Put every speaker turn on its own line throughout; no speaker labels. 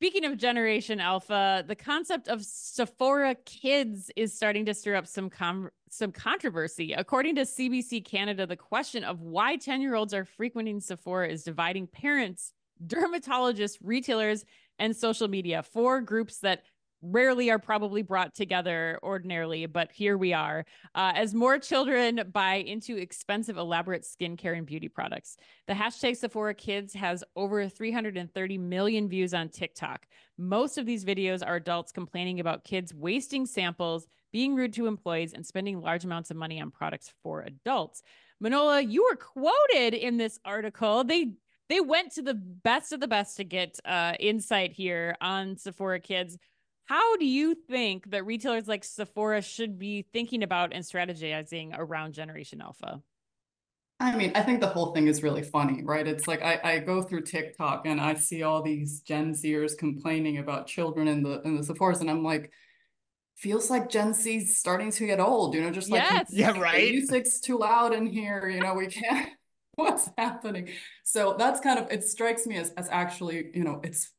Speaking of Generation Alpha, the concept of Sephora Kids is starting to stir up some com- some controversy. According to CBC Canada, the question of why 10-year-olds are frequenting Sephora is dividing parents, dermatologists, retailers, and social media, four groups that rarely are probably brought together ordinarily, but here we are. Uh, as more children buy into expensive, elaborate skincare and beauty products, the hashtag Sephora Kids has over 330 million views on TikTok. Most of these videos are adults complaining about kids wasting samples, being rude to employees, and spending large amounts of money on products for adults. Manola, you were quoted in this article. They they went to the best of the best to get uh, insight here on Sephora Kids. How do you think that retailers like Sephora should be thinking about and strategizing around Generation Alpha?
I mean, I think the whole thing is really funny, right? It's like I, I go through TikTok and I see all these Gen Zers complaining about children in the in the Sephora's, and I'm like, feels like Gen Z's starting to get old, you know, just like
yes.
yeah, right.
music's too loud in here, you know, we can't what's happening. So that's kind of it strikes me as as actually, you know, it's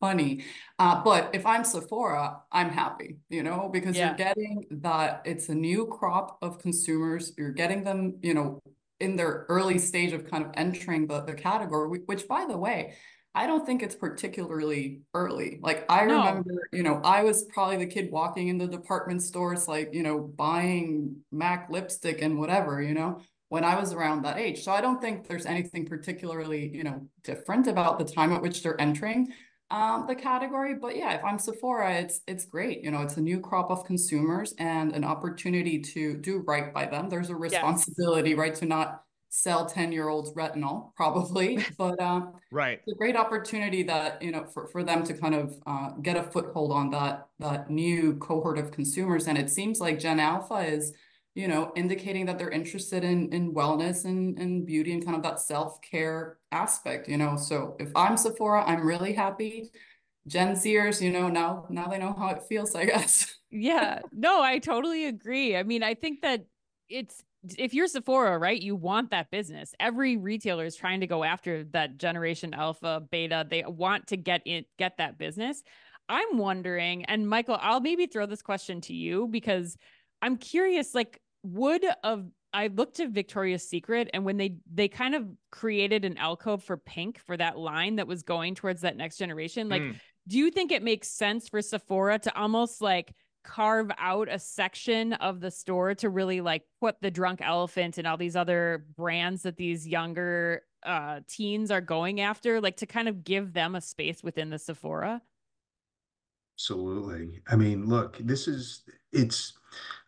funny. Uh, but if I'm Sephora, I'm happy, you know, because yeah. you're getting that it's a new crop of consumers. You're getting them, you know, in their early stage of kind of entering the, the category, which by the way, I don't think it's particularly early. Like I no. remember, you know, I was probably the kid walking in the department stores, like, you know, buying MAC lipstick and whatever, you know, when I was around that age. So I don't think there's anything particularly, you know, different about the time at which they're entering um, the category. But yeah, if I'm Sephora, it's it's great. You know, it's a new crop of consumers and an opportunity to do right by them. There's a responsibility, yes. right, to not sell 10 year olds retinol probably but uh,
right
it's a great opportunity that you know for, for them to kind of uh, get a foothold on that that new cohort of consumers and it seems like gen alpha is you know, indicating that they're interested in in wellness and, and beauty and kind of that self-care aspect, you know. So if I'm Sephora, I'm really happy. Gen Zers, you know, now now they know how it feels, I guess.
yeah. No, I totally agree. I mean, I think that it's if you're Sephora, right, you want that business. Every retailer is trying to go after that generation alpha, beta. They want to get in get that business. I'm wondering, and Michael, I'll maybe throw this question to you because I'm curious, like, would of I looked to Victoria's Secret and when they they kind of created an alcove for pink for that line that was going towards that next generation. Like, mm. do you think it makes sense for Sephora to almost like carve out a section of the store to really like put the drunk elephant and all these other brands that these younger uh teens are going after, like to kind of give them a space within the Sephora?
Absolutely. I mean, look, this is it's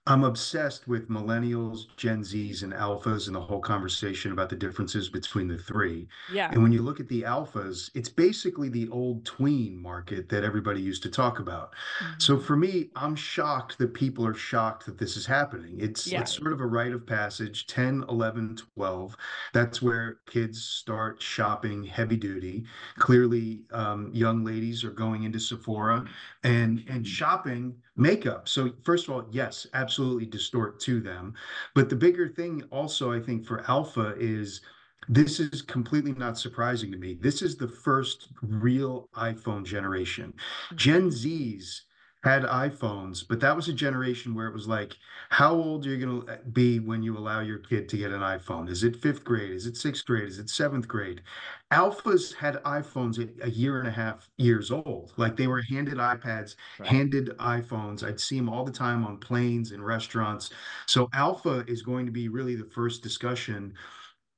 I'm obsessed with millennials, Gen Zs, and alphas and the whole conversation about the differences between the three.
Yeah.
And when you look at the alphas, it's basically the old tween market that everybody used to talk about. Mm-hmm. So for me, I'm shocked that people are shocked that this is happening. It's, yeah. it's sort of a rite of passage 10, 11, 12. That's where kids start shopping heavy duty. Clearly, um, young ladies are going into Sephora and, and shopping makeup. So, first of all, yes, absolutely absolutely distort to them. But the bigger thing also, I think, for Alpha is this is completely not surprising to me. This is the first real iPhone generation. Mm-hmm. Gen Zs had iPhones, but that was a generation where it was like, how old are you going to uh, be when you allow your kid to get an iPhone? Is it fifth grade? Is it sixth grade? Is it seventh grade? Alphas had iPhones a year and a half years old. Like they were handed iPads, right. handed iPhones. I'd see them all the time on planes and restaurants. So Alpha is going to be really the first discussion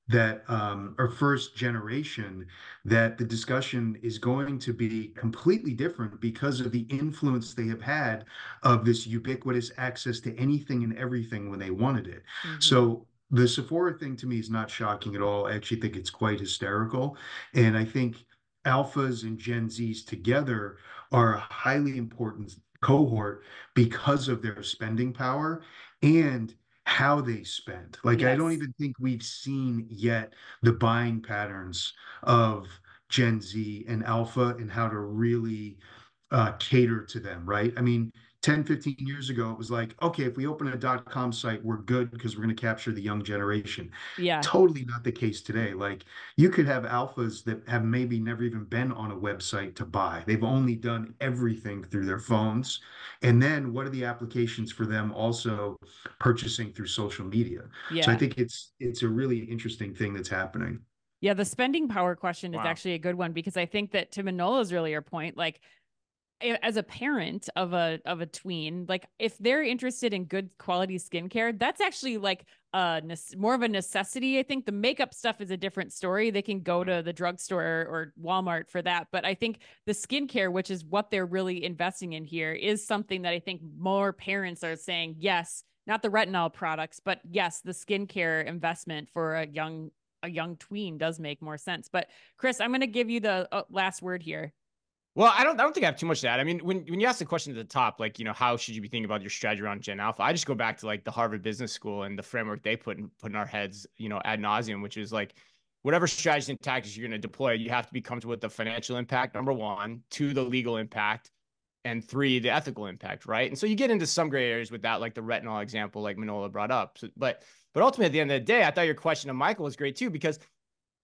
that um, or first generation that the discussion is going to be completely different because of the influence they have had of this ubiquitous access to anything and everything when they wanted it. Mm-hmm. so the sephora thing to me is not shocking at all. I actually think it's quite hysterical. And i think alphas and gen z's together are a highly important cohort because of their spending power. And how they spend. Like yes. I don't even think we've seen yet the buying patterns of Gen Z and Alpha and how to really uh, cater to them, right? I mean, 10, 15 years ago, it was like, okay, if we open a dot com site, we're good because we're going to capture the young generation.
Yeah.
Totally not the case today. Like you could have alphas that have maybe never even been on a website to buy. They've only done everything through their phones. And then what are the applications for them also purchasing through social media? Yeah. So I think it's it's a really interesting thing that's happening.
Yeah, the spending power question wow. is actually a good one because I think that to Manola's earlier point, like as a parent of a of a tween like if they're interested in good quality skincare that's actually like a more of a necessity i think. The makeup stuff is a different story. They can go to the drugstore or walmart for that. But i think the skincare which is what they're really investing in here is something that i think more parents are saying yes not the retinol products but yes the skincare investment for a young a young tween does make more sense. But chris i'm going to give you the uh, last word here
well, I don't. I don't think I have too much to add. I mean, when when you ask the question at the top, like you know, how should you be thinking about your strategy around Gen Alpha? I just go back to like the Harvard Business School and the framework they put in put in our heads, you know, ad nauseum, which is like whatever strategy and tactics you're going to deploy, you have to be comfortable with the financial impact. Number one, two, the legal impact, and three, the ethical impact. Right. And so you get into some gray areas with that, like the retinol example, like Manola brought up. So, but but ultimately, at the end of the day, I thought your question to Michael was great too because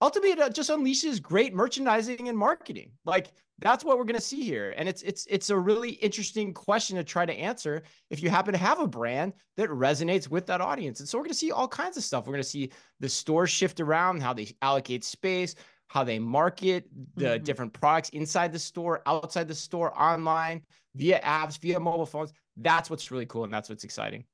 ultimately it just unleashes great merchandising and marketing. Like that's what we're going to see here. And it's it's it's a really interesting question to try to answer if you happen to have a brand that resonates with that audience. And so we're going to see all kinds of stuff. We're going to see the stores shift around, how they allocate space, how they market the mm-hmm. different products inside the store, outside the store, online, via apps, via mobile phones. That's what's really cool and that's what's exciting.